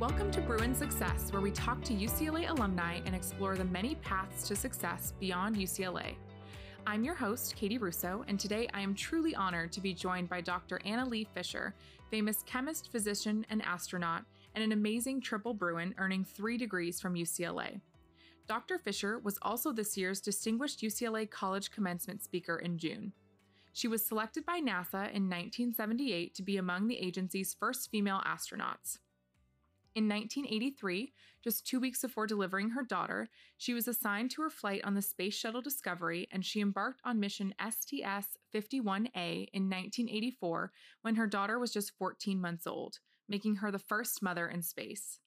Welcome to Bruin Success, where we talk to UCLA alumni and explore the many paths to success beyond UCLA. I'm your host, Katie Russo, and today I am truly honored to be joined by Dr. Anna Lee Fisher, famous chemist, physician, and astronaut, and an amazing triple Bruin earning three degrees from UCLA. Dr. Fisher was also this year's Distinguished UCLA College Commencement Speaker in June. She was selected by NASA in 1978 to be among the agency's first female astronauts. In 1983, just two weeks before delivering her daughter, she was assigned to her flight on the Space Shuttle Discovery and she embarked on mission STS 51A in 1984 when her daughter was just 14 months old, making her the first mother in space.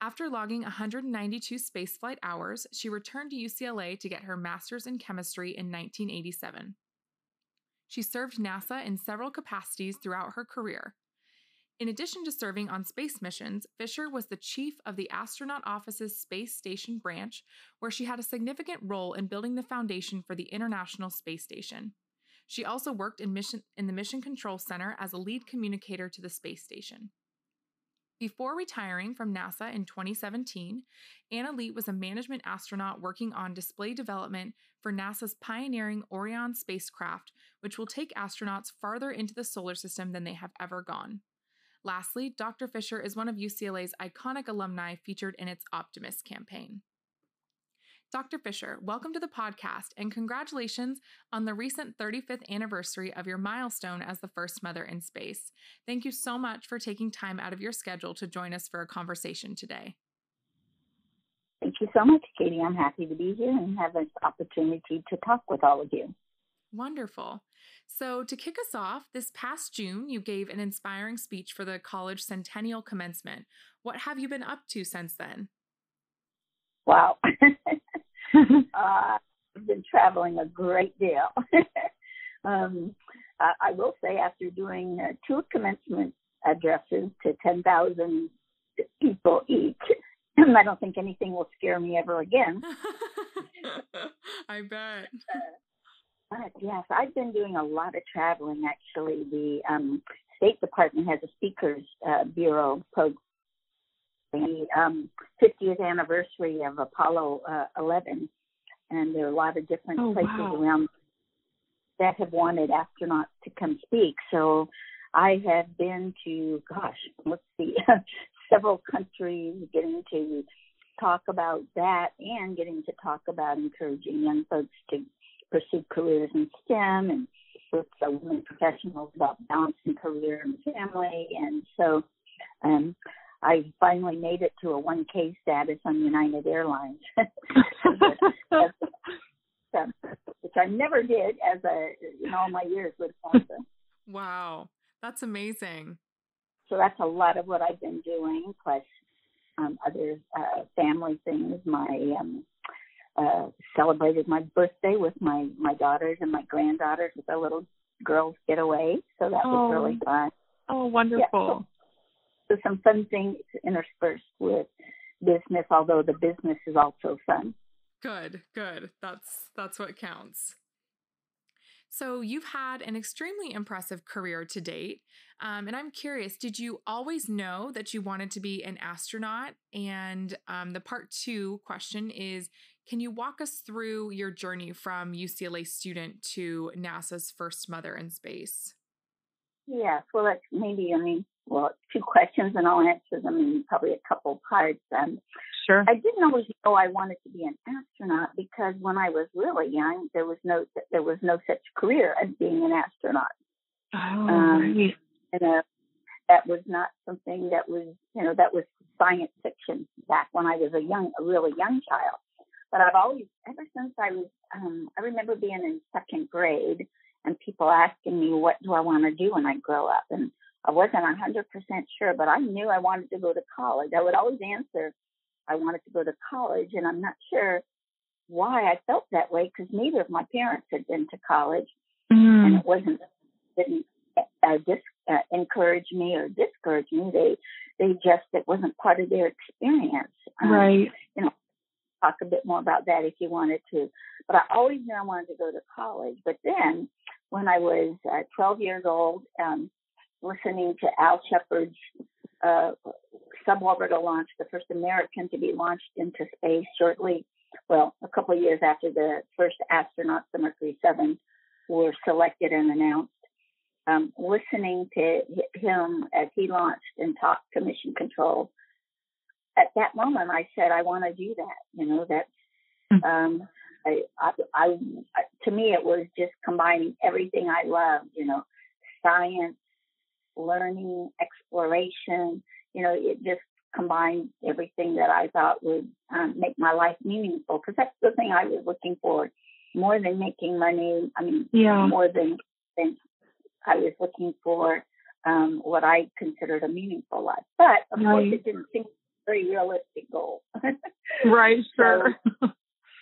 After logging 192 spaceflight hours, she returned to UCLA to get her master's in chemistry in 1987. She served NASA in several capacities throughout her career. In addition to serving on space missions, Fisher was the chief of the Astronaut Office's Space Station branch, where she had a significant role in building the foundation for the International Space Station. She also worked in, mission, in the Mission Control Center as a lead communicator to the space station. Before retiring from NASA in 2017, Anna Lee was a management astronaut working on display development for NASA's pioneering Orion spacecraft, which will take astronauts farther into the solar system than they have ever gone. Lastly, Dr. Fisher is one of UCLA's iconic alumni featured in its Optimist campaign. Dr. Fisher, welcome to the podcast and congratulations on the recent 35th anniversary of your milestone as the first mother in space. Thank you so much for taking time out of your schedule to join us for a conversation today. Thank you so much, Katie. I'm happy to be here and have this opportunity to talk with all of you. Wonderful. So, to kick us off, this past June, you gave an inspiring speech for the college centennial commencement. What have you been up to since then? Wow. uh, I've been traveling a great deal. um, I, I, will say, after doing uh, two commencement addresses to 10,000 people each, I don't think anything will scare me ever again. I bet. Uh, but yes, I've been doing a lot of traveling. Actually, the um, State Department has a speakers uh, bureau program the um, 50th anniversary of Apollo uh, 11, and there are a lot of different oh, places wow. around that have wanted astronauts to come speak. So I have been to, gosh, let's see, several countries, getting to talk about that and getting to talk about encouraging young folks to pursue careers in STEM and with uh, women professionals about balancing career and family. And so um, I finally made it to a 1K status on United Airlines, which I never did as a in all my years with NASA. Wow, that's amazing. So that's a lot of what I've been doing, plus um, other uh, family things. My um, uh, celebrated my birthday with my my daughters and my granddaughters with a little girls getaway, so that oh. was really fun. Oh, wonderful. Yeah, so so some fun things interspersed with business, although the business is also fun. Good, good. That's that's what counts. So you've had an extremely impressive career to date, um, and I'm curious: Did you always know that you wanted to be an astronaut? And um, the part two question is: Can you walk us through your journey from UCLA student to NASA's first mother in space? Yes, well, that's maybe, I mean, well, two questions and I'll answer them in probably a couple parts. Um, sure. I didn't always know I wanted to be an astronaut because when I was really young, there was no there was no such career as being an astronaut. Oh, um, right. And uh, that was not something that was, you know, that was science fiction back when I was a young, a really young child. But I've always, ever since I was, um, I remember being in second grade and people asking me, what do I want to do when I grow up? And I wasn't a 100% sure, but I knew I wanted to go to college. I would always answer, I wanted to go to college, and I'm not sure why I felt that way because neither of my parents had been to college, mm. and it wasn't didn't uh, dis, uh, encourage me or discourage me. They they just it wasn't part of their experience. Um, right. You know, talk a bit more about that if you wanted to. But I always knew I wanted to go to college. But then when I was uh, 12 years old, um, listening to Al Shepard's uh, suborbital launch, the first American to be launched into space shortly, well, a couple of years after the first astronauts, the Mercury 7, were selected and announced. Um, listening to him as he launched and talked to mission control, at that moment I said, I want to do that. You know, that hmm. um, I, I, I, to me, it was just combining everything I loved, you know, science, learning, exploration, you know, it just combined everything that I thought would um, make my life meaningful because that's the thing I was looking for more than making money. I mean, yeah. more than, than I was looking for um, what I considered a meaningful life. But of right. course, it didn't seem very realistic goal. right, sure. So,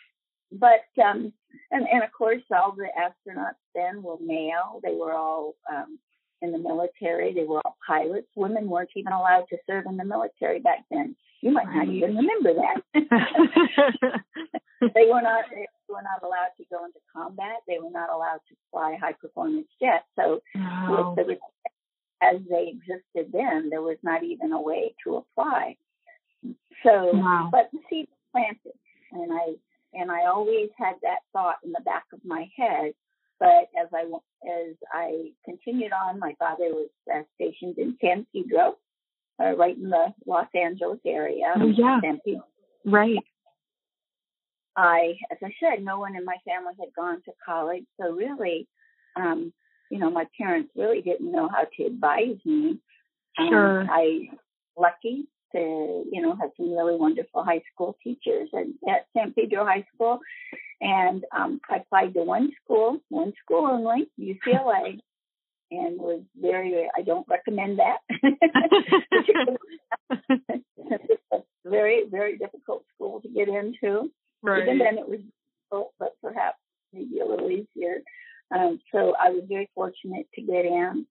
but um, and and of course, all the astronauts then were male. They were all um, in the military. They were all pilots. Women weren't even allowed to serve in the military back then. You might not even remember that. they were not they were not allowed to go into combat. They were not allowed to fly high performance jets. So wow. with the as they existed then, there was not even a way to apply. So, wow. but the seed planted, and I and I always had that thought in the back of my head. But as I as I continued on, my father was uh, stationed in San Pedro, uh, right in the Los Angeles area. Oh yeah, San Pedro. right. I, as I said, no one in my family had gone to college, so really, um, you know, my parents really didn't know how to advise me. Um, sure. I lucky to, you know, have some really wonderful high school teachers at, at San Pedro High School. And um, I applied to one school, one school only, UCLA, and was very, I don't recommend that. very, very difficult school to get into. Right. Even then it was difficult, but perhaps maybe a little easier. Um, so I was very fortunate to get in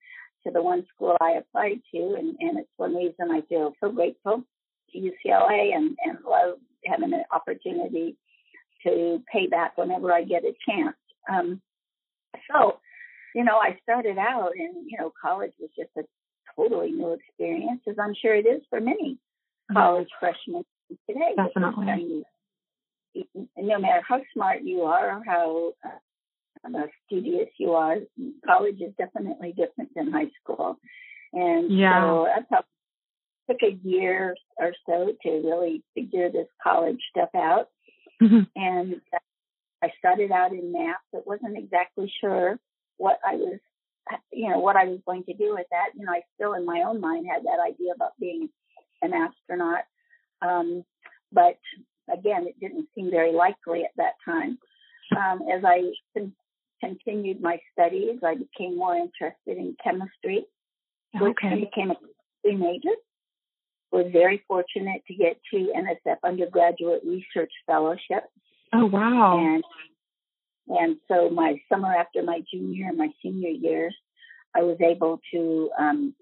to the one school I applied to, and, and it's one reason I feel so grateful to UCLA and, and love having an opportunity to pay back whenever I get a chance. Um, so, you know, I started out, and you know, college was just a totally new experience, as I'm sure it is for many college freshmen today. Definitely. No matter how smart you are or uh, how studious you are. College is definitely different than high school. And yeah. so that's how it took a year or so to really figure this college stuff out. Mm-hmm. And I started out in math, but wasn't exactly sure what I was, you know, what I was going to do with that. You know, I still in my own mind had that idea about being an astronaut. Um, but again, it didn't seem very likely at that time. Um, as I continued my studies. I became more interested in chemistry, which okay. became a chemistry major. Was very fortunate to get two NSF undergraduate research fellowships. Oh wow! And and so my summer after my junior and my senior years, I was able to um,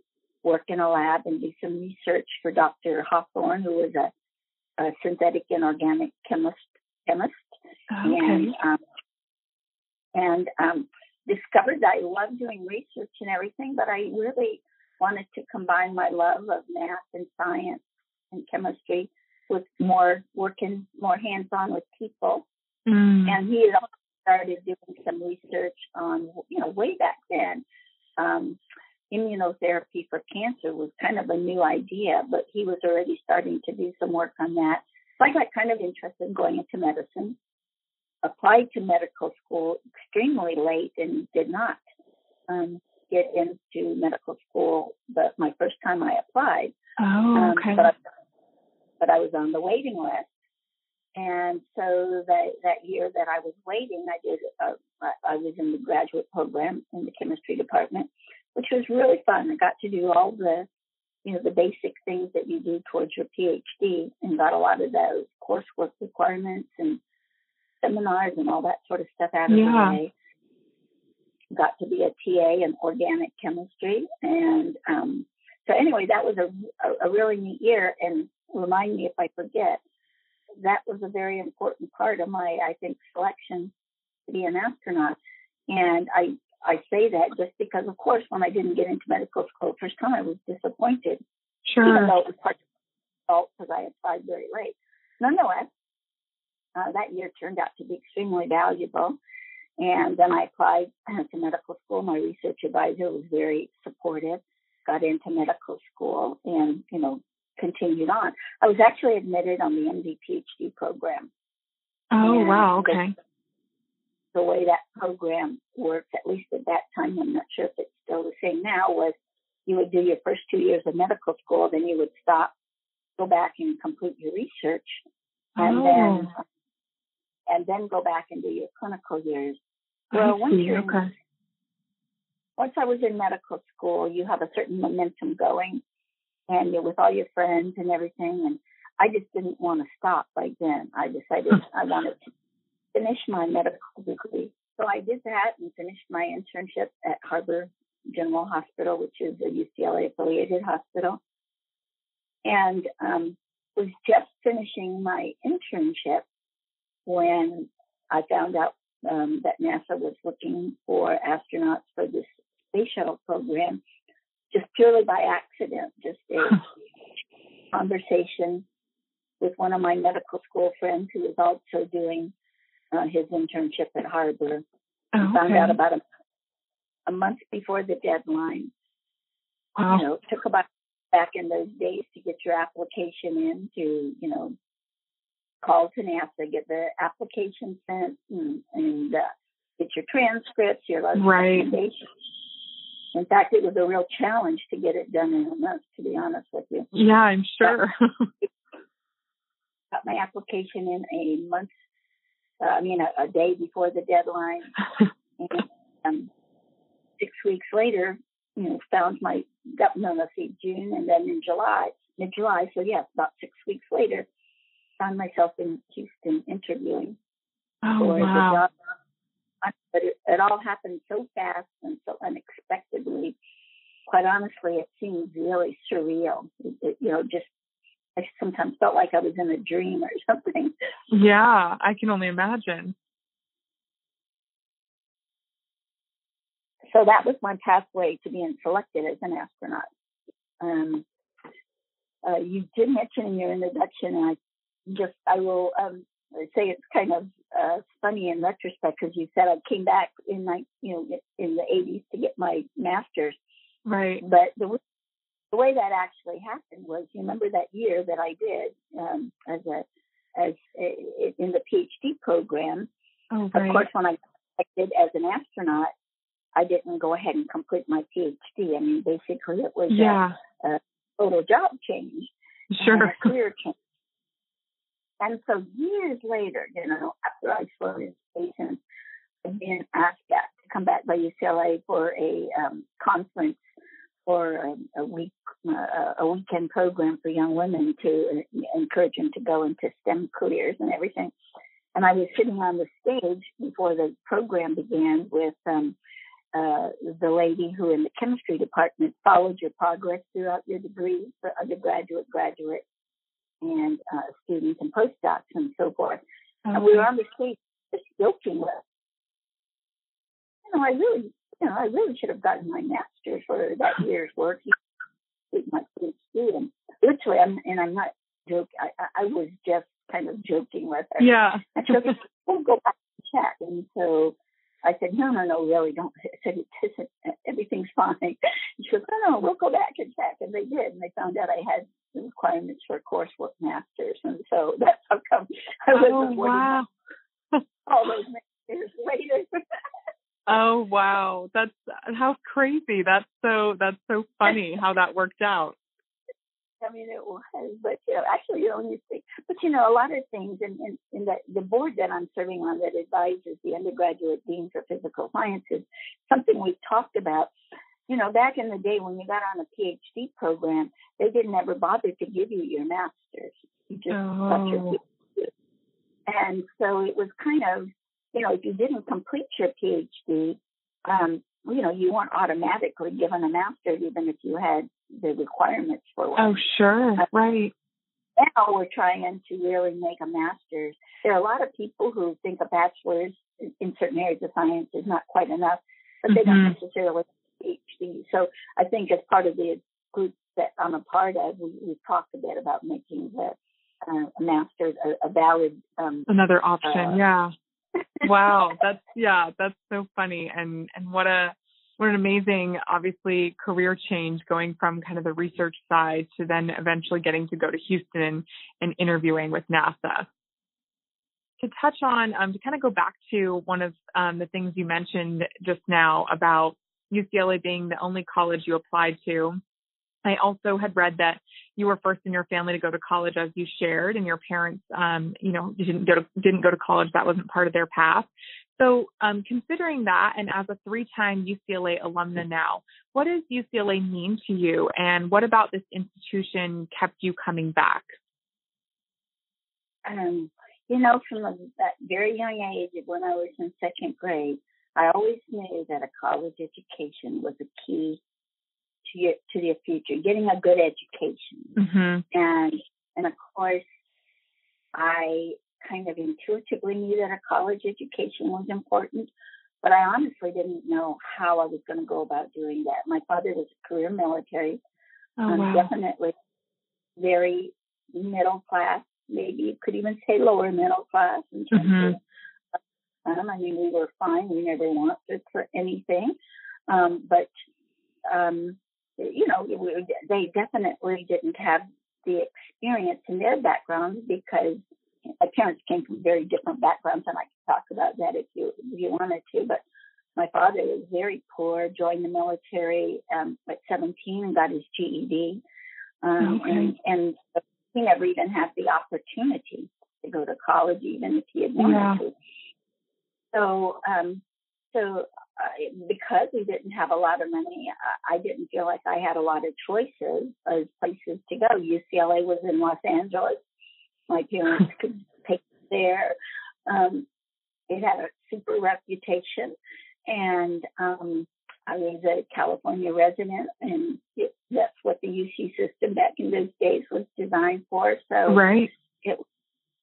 work in a lab and do some research for Dr. Hawthorne, who was a, a synthetic and organic chemist. Chemist, okay. and um, and um, discovered that I love doing research and everything, but I really wanted to combine my love of math and science and chemistry with more working more hands on with people. Mm. And he had started doing some research on, you know, way back then. Um, immunotherapy for cancer was kind of a new idea, but he was already starting to do some work on that. So I got kind of interested in going into medicine applied to medical school extremely late and did not um, get into medical school. But my first time I applied, oh, okay. Um, but, I, but I was on the waiting list, and so that that year that I was waiting, I did. A, I was in the graduate program in the chemistry department, which was really fun. I got to do all the you know, the basic things that you do towards your PhD and got a lot of those coursework requirements and seminars and all that sort of stuff out of yeah. the way. Got to be a TA in organic chemistry, and um, so anyway, that was a, a, really neat year. And remind me if I forget, that was a very important part of my, I think, selection to be an astronaut. And I I say that just because, of course, when I didn't get into medical school the first time, I was disappointed. Sure. Even though it was part fault because I applied very late. Nonetheless, uh, that year turned out to be extremely valuable. And then I applied to medical school. My research advisor was very supportive, got into medical school and, you know, continued on. I was actually admitted on the MD PhD program. Oh, and wow. Okay. The, the way that program works, at least at that time, I'm not sure if it's still the same now, was you would do your first two years of medical school, then you would stop, go back and complete your research, and oh. then and then go back and do your clinical years. Well, once you're okay. once I was in medical school, you have a certain momentum going, and you're with all your friends and everything. And I just didn't want to stop right then. I decided I wanted to finish my medical degree. So I did that and finished my internship at Harbor General Hospital, which is a UCLA affiliated hospital. And um, was just finishing my internship when I found out um, that NASA was looking for astronauts for this space shuttle program, just purely by accident, just a conversation with one of my medical school friends who was also doing uh, his internship at Harbor. Oh, okay. Found out about a, a month before the deadline. Wow. You know, it took about back in those days to get your application in to, you know, call to NASA, get the application sent, and, and uh, get your transcripts, your right. In fact, it was a real challenge to get it done in a month, to be honest with you. Yeah, I'm sure. got my application in a month, uh, I mean, a, a, day before the deadline. and um, six weeks later, you know, found my, got, no, let's see, June, and then in July, mid July, so yes, about six weeks later, found myself in Houston interviewing oh, for wow. the job. But it, it all happened so fast and so unexpectedly. Quite honestly, it seemed really surreal. It, it, you know, just I sometimes felt like I was in a dream or something. Yeah, I can only imagine. So that was my pathway to being selected as an astronaut. Um, uh, you did mention in your introduction, and I just I will um, say it's kind of uh, funny in retrospect because you said I came back in my you know in the 80s to get my master's. Right. But the the way that actually happened was you remember that year that I did um, as a as a, in the PhD program. Oh, right. Of course, when I, did as an astronaut, I didn't go ahead and complete my PhD. I mean, basically, it was yeah. a, a total job change, sure, career change. And so years later, you know, after I started patients, I've been asked back to come back by UCLA for a um, conference or a, a week, uh, a weekend program for young women to encourage them to go into STEM careers and everything. And I was sitting on the stage before the program began with um, uh, the lady who in the chemistry department followed your progress throughout your degree for undergraduate, graduate, and uh, students and postdocs and so forth. Okay. And we were on the stage just joking with, you know, I really, you know, I really should have gotten my master's for that year's work. My PhD, and literally, I'm, and I'm not joking. I, I was just kind of joking with her. Yeah. And she goes, "We'll go back and check." And so I said, no, no, no, really, don't. I said, it isn't, everything's fine. she goes, no, no, we'll go back and check. And they did. And they found out I had the requirements for coursework masters. And so that's how come I was oh, wow. all those years later. oh, wow. That's how crazy. That's so, that's so funny how that worked out. I mean, it was, but you know, actually, you don't see. But you know, a lot of things in, in, in the, the board that I'm serving on that advises the undergraduate dean for physical sciences, something we've talked about. You know, back in the day when you got on a PhD program, they didn't ever bother to give you your master's. You just oh. got your oh. PhD. And so it was kind of, you know, if you didn't complete your PhD, um, you know, you weren't automatically given a master's even if you had the requirements for one. Oh, sure, uh, right. Now we're trying to really make a master's. There are a lot of people who think a bachelor's in certain areas of science is not quite enough, but they mm-hmm. don't necessarily PhD. So I think as part of the group that I'm a part of, we, we talked a bit about making the uh, a master's a, a valid um, another option. Uh, yeah. Wow, that's yeah, that's so funny, and and what a what an amazing, obviously, career change going from kind of the research side to then eventually getting to go to Houston and, and interviewing with NASA. To touch on, um, to kind of go back to one of um, the things you mentioned just now about UCLA being the only college you applied to. I also had read that you were first in your family to go to college, as you shared, and your parents, um, you know, didn't go to didn't go to college. That wasn't part of their path. So, um, considering that, and as a three-time UCLA alumna now, what does UCLA mean to you, and what about this institution kept you coming back? Um, you know, from a, very young age, when I was in second grade, I always knew that a college education was a key to your, to your future, getting a good education. Mm-hmm. And and of course, I kind of intuitively knew that a college education was important, but I honestly didn't know how I was going to go about doing that. My father was a career military, oh, um, wow. definitely very middle class, maybe you could even say lower middle class in terms mm-hmm. of um, I mean, we were fine. We never wanted for anything. Um, but, um, you know, they definitely didn't have the experience in their background because my parents came from very different backgrounds, and I could talk about that if you if you wanted to. But my father was very poor, joined the military um, at 17 and got his GED, um, okay. and and he never even had the opportunity to go to college, even if he had wanted yeah. to. So, um, so uh, because we didn't have a lot of money, I, I didn't feel like I had a lot of choices as places to go. UCLA was in Los Angeles. My parents could take me there. Um, it had a super reputation, and um, I was a California resident, and it, that's what the UC system back in those days was designed for. So, right. it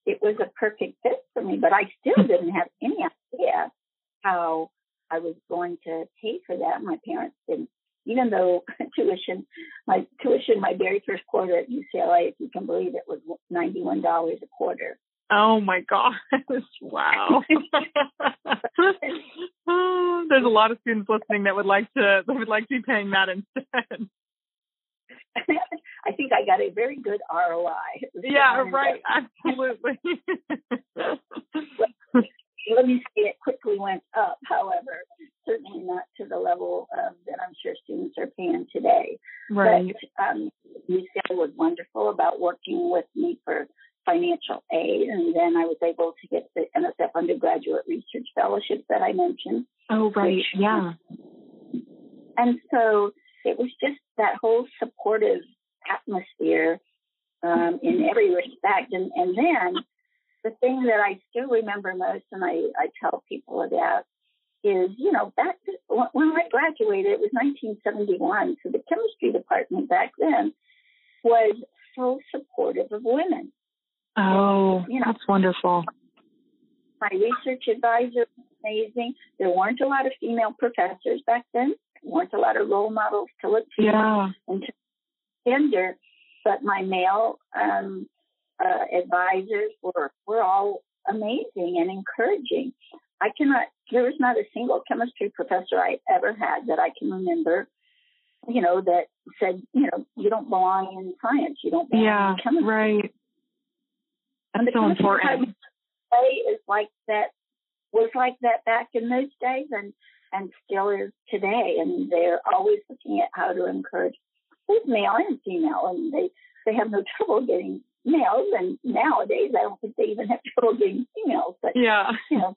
it was a perfect fit for me, but I still didn't have any idea how I was going to pay for that. My parents didn't, even though tuition, my tuition, my very first quarter at UCLA, if you can believe it, was $91 a quarter. Oh my gosh. Wow. oh, there's a lot of students listening that would like to, that would like to be paying that instead. I think I got a very good ROI. Yeah, right. Absolutely. Let me say it quickly went up, however, certainly not to the level um, that I'm sure students are paying today. Right. But um, UCLA was wonderful about working with me for financial aid, and then I was able to get the NSF undergraduate research fellowship that I mentioned. Oh, right. Which, yeah. And so it was just that whole supportive atmosphere um, in every respect. And, and then the thing that I still remember most, and I, I tell people about, is, you know, back to, when I graduated, it was 1971. So the chemistry department back then was so supportive of women. Oh, you know, that's wonderful. My research advisor was amazing. There weren't a lot of female professors back then weren't a lot of role models to look to yeah. and to gender, but my male um, uh, advisors were were all amazing and encouraging. I cannot. There was not a single chemistry professor I ever had that I can remember. You know that said, you know, you don't belong in science. You don't belong yeah, in chemistry. Right. That's and so important. Is like that. Was like that back in those days, and and still is today. And they're always looking at how to encourage both male and female, and they they have no trouble getting males. And nowadays, I don't think they even have trouble getting females. But yeah, you know,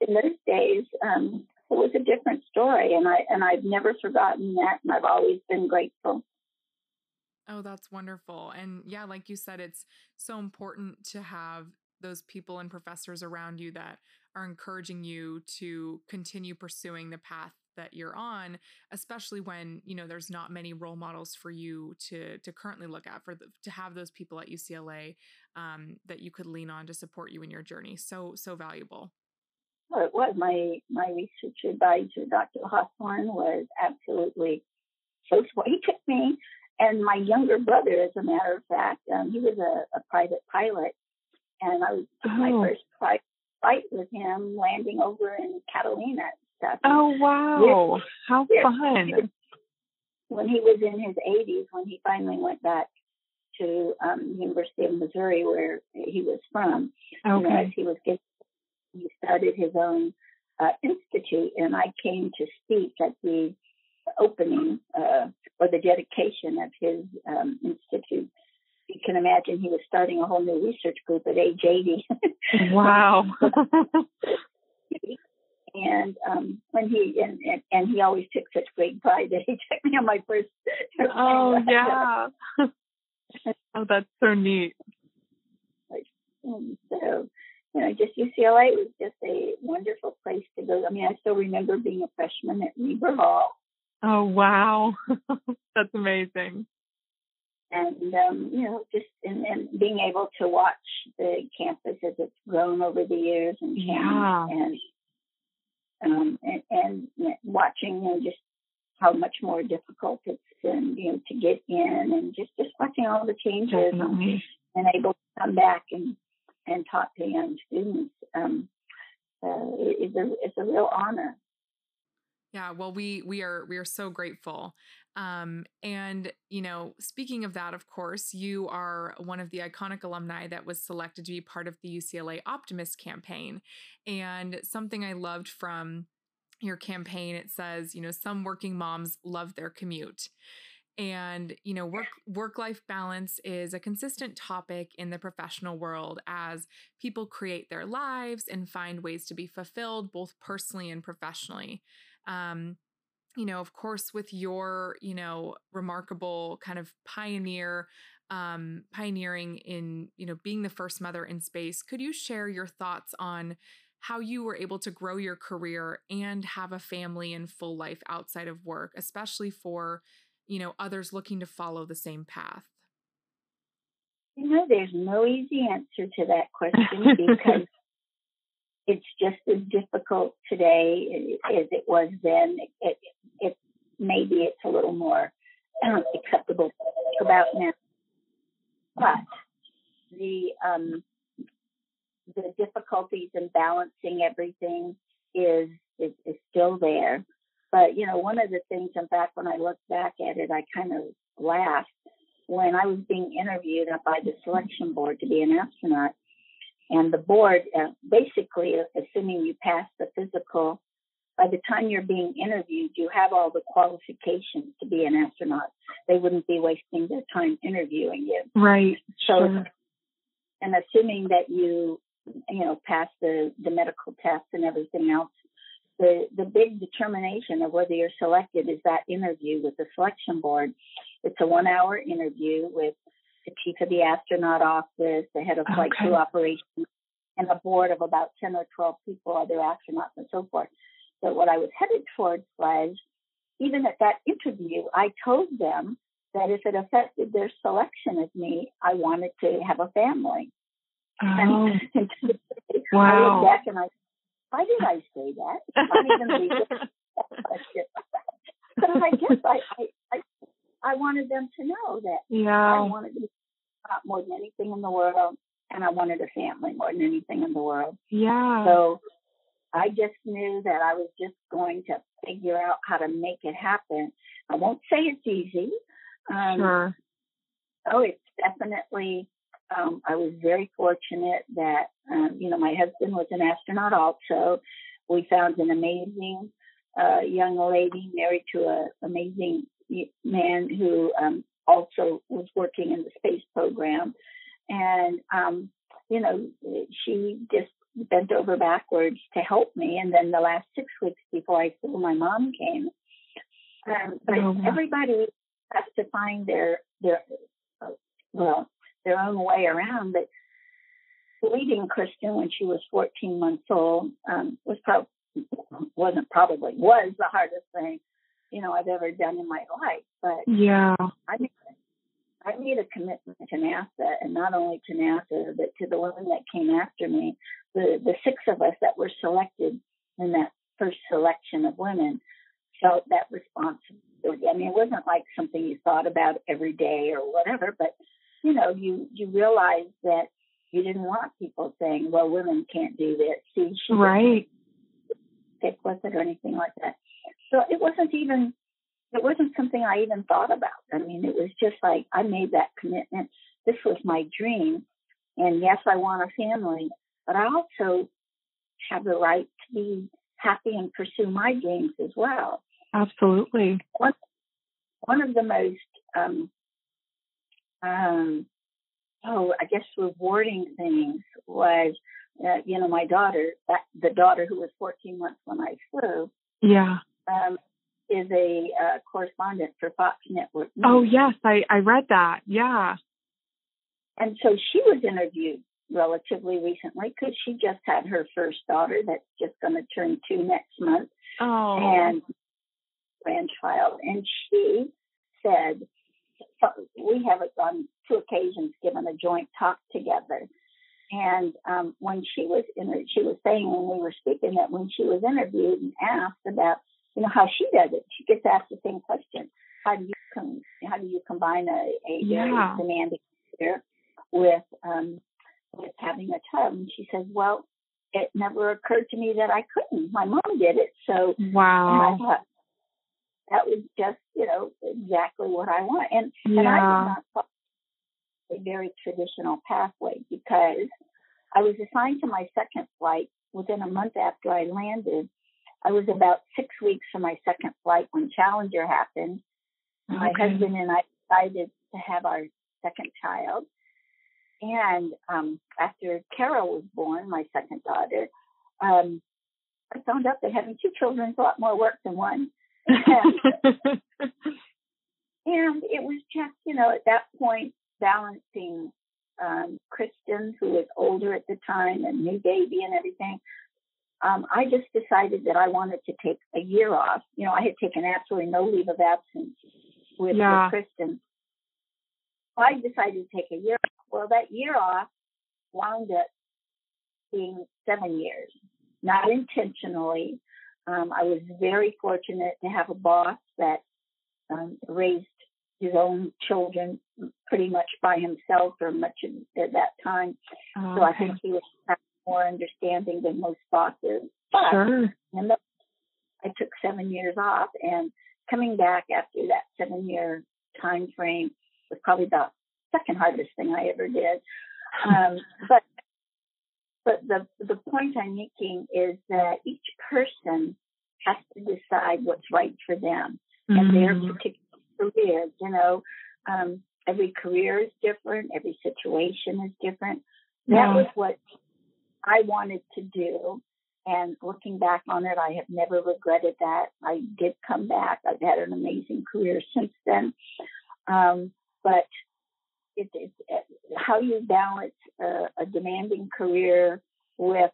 in those days, um, it was a different story, and I and I've never forgotten that, and I've always been grateful. Oh, that's wonderful. And yeah, like you said, it's so important to have those people and professors around you that are encouraging you to continue pursuing the path that you're on especially when you know there's not many role models for you to to currently look at for the, to have those people at UCLA um, that you could lean on to support you in your journey. So so valuable. Well, it was. My my research advisor dr hawthorne was absolutely so he took me and my younger brother, as a matter of fact, um, he was a, a private pilot, and I was oh. my first flight, flight with him landing over in Catalina stuff. Oh wow! How fun! When he was in his 80s, when he finally went back to um, University of Missouri, where he was from, okay. and as he was getting, he started his own uh, institute, and I came to speak at the opening uh, or the dedication of his um, institute. You can imagine he was starting a whole new research group at age 80. wow. and um when he and, and and he always took such great pride that he took me on my first oh yeah. Oh that's so neat. And so you know just ucla was just a wonderful place to go. I mean i still remember being a freshman at Rieber hall. Oh wow, that's amazing. And um, you know, just and, and being able to watch the campus as it's grown over the years and yeah, and um, and, and watching you know just how much more difficult it's been you know to get in and just just watching all the changes and, and, able to come back and and talk to young students. Um, uh, is a it's a real honor yeah, well, we we are we are so grateful. Um, and you know, speaking of that, of course, you are one of the iconic alumni that was selected to be part of the UCLA Optimist campaign. And something I loved from your campaign, it says, you know, some working moms love their commute. And, you know, work work life balance is a consistent topic in the professional world as people create their lives and find ways to be fulfilled both personally and professionally um, you know, of course, with your, you know, remarkable kind of pioneer, um, pioneering in, you know, being the first mother in space, could you share your thoughts on how you were able to grow your career and have a family and full life outside of work, especially for, you know, others looking to follow the same path? You know, there's no easy answer to that question because it's just as difficult today as it was then. It, it, it maybe it's a little more um, acceptable about now, but the um, the difficulties in balancing everything is, is is still there. But you know, one of the things, in fact, when I look back at it, I kind of laughed when I was being interviewed by the selection board to be an astronaut and the board, uh, basically, assuming you pass the physical, by the time you're being interviewed, you have all the qualifications to be an astronaut. They wouldn't be wasting their time interviewing you. Right. So, sure. and assuming that you, you know, pass the, the medical tests and everything else, the, the big determination of whether you're selected is that interview with the selection board. It's a one hour interview with the chief of the astronaut office, the head of flight okay. crew operations, and a board of about 10 or 12 people, other astronauts, and so forth. So what I was headed towards was, even at that interview, I told them that if it affected their selection of me, I wanted to have a family. Oh. And, and wow. I looked back and I, why did I say that? I even but I guess I, I, I wanted them to know that yeah. I wanted to more than anything in the world, and I wanted a family more than anything in the world. Yeah. So I just knew that I was just going to figure out how to make it happen. I won't say it's easy. Um, sure. Oh, it's definitely. Um, I was very fortunate that um, you know my husband was an astronaut also. We found an amazing uh, young lady married to an amazing man who um, also was working in the space program. And, um, you know, she just bent over backwards to help me. And then the last six weeks before I flew, my mom came. Um, but oh, everybody has to find their, their, uh, well, their own way around. But leaving Kristen when she was 14 months old um, was probably wasn't probably was the hardest thing you know I've ever done in my life. But yeah, I made, I made a commitment to NASA, and not only to NASA, but to the women that came after me. The the six of us that were selected in that first selection of women felt that responsibility I mean, it wasn't like something you thought about every day or whatever, but you know, you you realized that you didn't want people saying, "Well, women can't do this." See, she right. Stick with it or anything like that. So it wasn't even it wasn't something I even thought about. I mean, it was just like I made that commitment. This was my dream, and yes, I want a family, but I also have the right to be happy and pursue my dreams as well. Absolutely. One, one of the most, um, um, oh, I guess rewarding things was, uh, you know, my daughter, that, the daughter who was 14 months when I flew. Yeah. Um, is a uh, correspondent for Fox Network. News. Oh yes, I I read that. Yeah. And so she was interviewed relatively recently because she just had her first daughter that's just going to turn two next month. Oh. And grandchild. And she said, we have on two occasions given a joint talk together. And um, when she was in, she was saying when we were speaking that when she was interviewed and asked about, you know, how she does it, she gets asked the same question: How do you com- how do you combine a, a yeah. very demanding career with um, with having a child. And she says, well, it never occurred to me that I couldn't. My mom did it. So wow. I thought that was just, you know, exactly what I want. And, yeah. and I did not follow a very traditional pathway because I was assigned to my second flight within a month after I landed. I was about six weeks from my second flight when Challenger happened. Okay. My husband and I decided to have our second child. And um, after Carol was born, my second daughter, um, I found out that having two children is a lot more work than one. and, and it was just, you know, at that point, balancing um, Kristen, who was older at the time, and new baby and everything. Um, I just decided that I wanted to take a year off. You know, I had taken absolutely no leave of absence with, yeah. with Kristen. I decided to take a year Off. well, that year off wound up being seven years, not intentionally. Um, I was very fortunate to have a boss that um, raised his own children pretty much by himself for much of at that time. Oh, so I think he was more understanding than most bosses. But sure. the, I took seven years off, and coming back after that seven year time frame was probably the second hardest thing I ever did. Um, but but the the point I'm making is that each person has to decide what's right for them mm-hmm. and their particular careers. You know, um, every career is different, every situation is different. That yeah. was what I wanted to do. And looking back on it, I have never regretted that. I did come back. I've had an amazing career since then. Um, but it, it, how you balance a, a demanding career with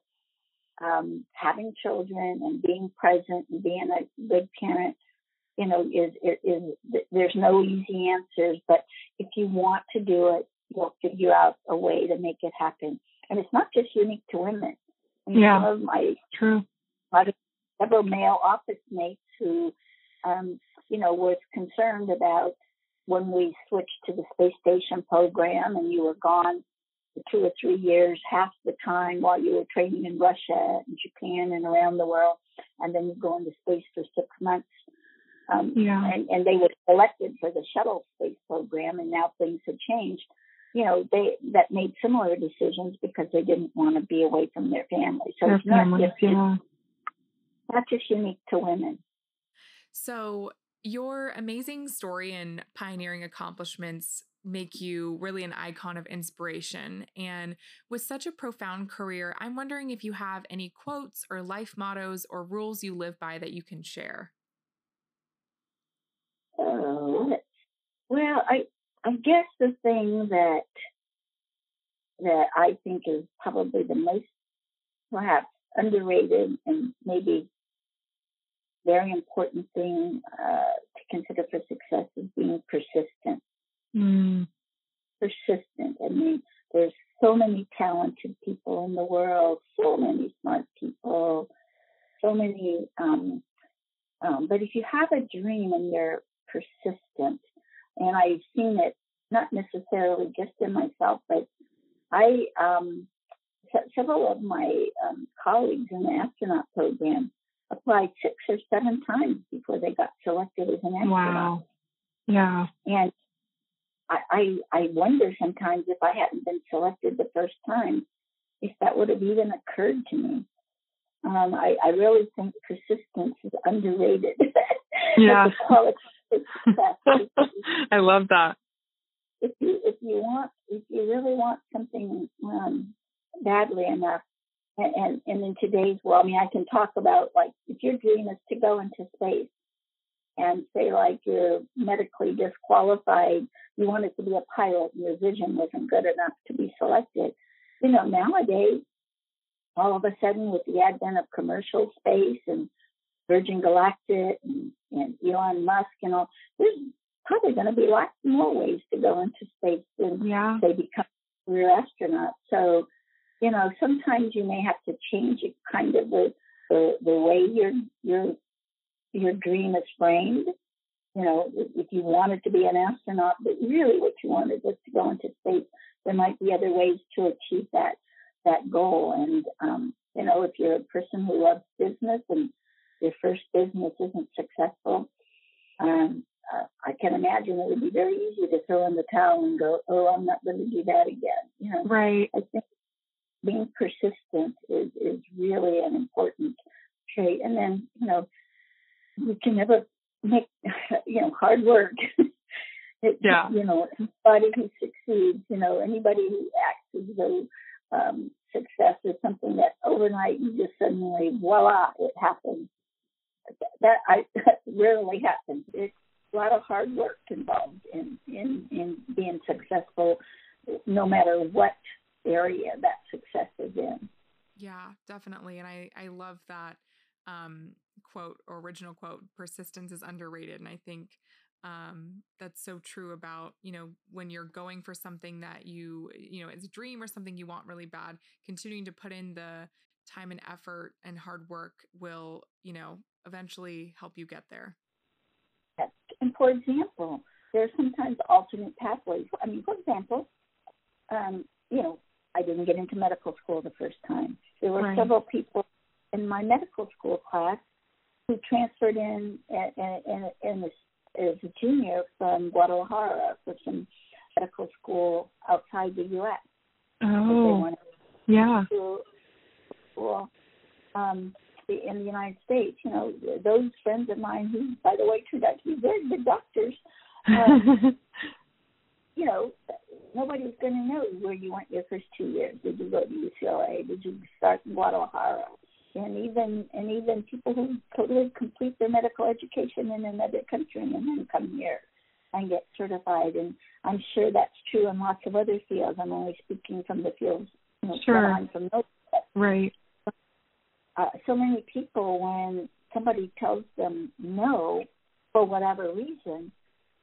um, having children and being present and being a good parent, you know, is, is, is there's no easy answers, but if you want to do it, you'll figure out a way to make it happen. And it's not just unique to women. Mean, yeah, some of my true. several male office mates who, um, you know, was concerned about when we switched to the space station program and you were gone for two or three years, half the time while you were training in Russia and Japan and around the world, and then you go into space for six months. Um, yeah. and, and they were selected for the shuttle space program, and now things have changed. You know, they that made similar decisions because they didn't want to be away from their family. So their it's not families, just yeah. not just unique to women. So your amazing story and pioneering accomplishments make you really an icon of inspiration. And with such a profound career, I'm wondering if you have any quotes or life mottos or rules you live by that you can share. Oh, well, I I guess the thing that that I think is probably the most perhaps underrated and maybe very important thing uh, to consider for success is being persistent. Mm. Persistent. I mean, there's so many talented people in the world, so many smart people, so many. Um, um, but if you have a dream and you're persistent. And I've seen it not necessarily just in myself, but I, um, several of my um, colleagues in the astronaut program applied six or seven times before they got selected as an astronaut. Wow. Yeah. And I, I, I wonder sometimes if I hadn't been selected the first time, if that would have even occurred to me. Um, I, I really think persistence is underrated. Yeah. I love that. If you if you want if you really want something um, badly enough, and, and and in today's world, I mean, I can talk about like if your dream is to go into space, and say like you're medically disqualified, you wanted to be a pilot, and your vision wasn't good enough to be selected. You know, nowadays, all of a sudden, with the advent of commercial space and Virgin Galactic and, and Elon Musk and all, there's probably going to be lots more ways to go into space than yeah. they become career astronaut. So, you know, sometimes you may have to change it kind of the the, the way your your your dream is framed. You know, if you wanted to be an astronaut, but really what you wanted was to go into space, there might be other ways to achieve that that goal. And um, you know, if you're a person who loves business and your first business isn't successful, um, uh, I can imagine it would be very easy to throw in the towel and go, "Oh, I'm not going to do that again." You know, right? I think being persistent is is really an important trait. And then, you know, you can never make, you know, hard work. it, yeah. You know, anybody who succeeds, you know, anybody who acts as though um, success is something that overnight you just suddenly voila, it happens. That I that rarely happens. It's a lot of hard work involved in in in being successful, no matter what area that success is in. Yeah, definitely, and I I love that um, quote or original quote. Persistence is underrated, and I think um, that's so true about you know when you're going for something that you you know it's a dream or something you want really bad continuing to put in the time and effort and hard work will you know eventually help you get there and for example there are sometimes alternate pathways i mean for example um, you know i didn't get into medical school the first time there were right. several people in my medical school class who transferred in in as a junior from Guadalajara for some medical school outside the U.S. Oh, yeah. School um, in the United States. You know, those friends of mine who, by the way, turned out to be very good doctors. Um, you know, nobody's going to know where you went your first two years. Did you go to UCLA? Did you start in Guadalajara? and even and even people who totally complete their medical education in another country and then come here and get certified. And I'm sure that's true in lots of other fields. I'm only speaking from the fields you know, sure. that I'm familiar with. Right. Uh, so many people, when somebody tells them no for whatever reason,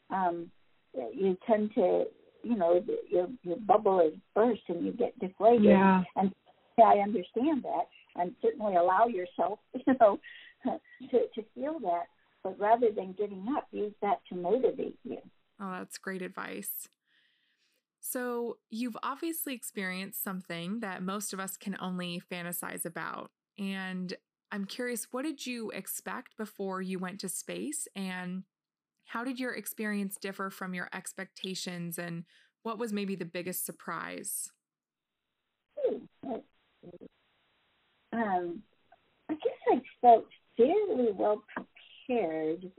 um, you tend to, you know, your your bubble is burst and you get deflated. Yeah. And I understand that and certainly allow yourself, you know, to, to feel that. But rather than giving up, use that to motivate you. Oh, that's great advice. So, you've obviously experienced something that most of us can only fantasize about. And I'm curious, what did you expect before you went to space? And how did your experience differ from your expectations? And what was maybe the biggest surprise? um, I guess I felt fairly well prepared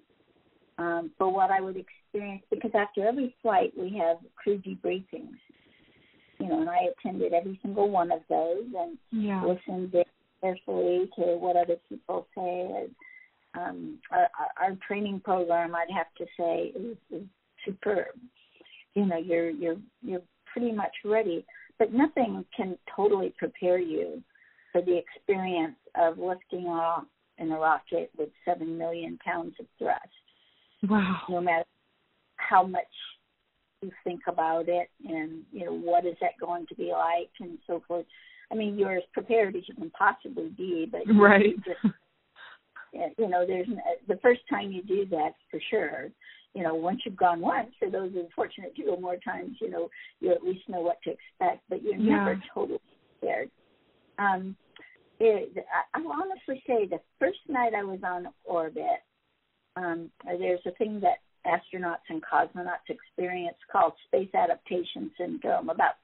um, for what I would experience because after every flight we have crew debriefings, you know, and I attended every single one of those and yeah. listened very carefully to what other people say. And, um, our, our training program, I'd have to say, is, is superb. You know, you're you're you're pretty much ready, but nothing can totally prepare you for the experience of lifting off in a rocket with seven million pounds of thrust. Wow. No matter how much you think about it and, you know, what is that going to be like and so forth. I mean, you're as prepared as you can possibly be, but right. Just, you know, there's the first time you do that for sure you know, once you've gone once, for those who are fortunate to go more times, you know, you at least know what to expect, but you're Yeah. never totally prepared. Um, it, I, I'll honestly say the first night I was on orbit, um, there's a thing that astronauts and cosmonauts experience called space adaptation syndrome. About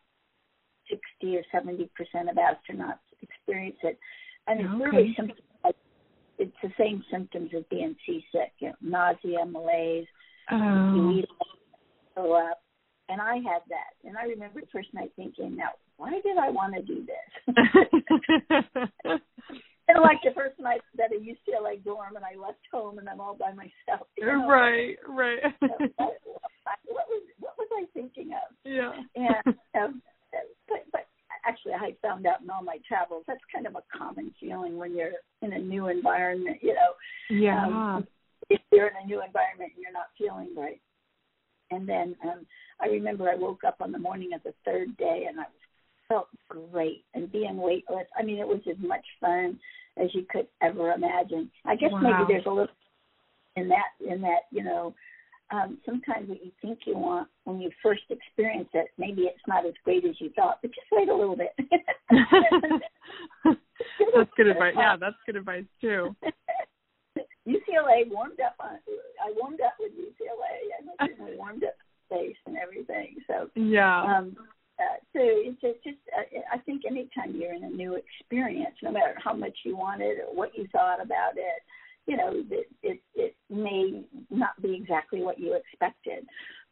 60 or 70 percent of astronauts experience it, and it's Okay. really like it's the same symptoms as being seasick, you know, nausea, malaise, you Oh. eat, throw up, and I had that. And I remember the first night thinking, now why did I want to do this? of like the first night at a UCLA dorm, and I left home, and I'm all by myself. You know? right, right. So, what, what was what was I thinking of? yeah. And um, but but actually, I found out in all my travels that's kind of a common feeling when you're in a new environment. You know, Yeah. um, if you're in a new environment and you're not feeling right. And then um, I remember I woke up on the morning of the third day and I felt great and being weightless. I mean, it was as much fun as you could ever imagine. I guess Wow. maybe there's a little in that in that you know um, sometimes what you think you want when you first experience it, maybe it's not as great as you thought. But just wait a little bit. that's good advice. Yeah, that's good advice too. UCLA warmed up on. I warmed up with UCLA. I we warmed up space and everything. So, Yeah. um, uh, so it's just, just uh, I think anytime you're in a new experience, no matter how much you wanted or what you thought about it, you know, it it, it may not be exactly what you expected.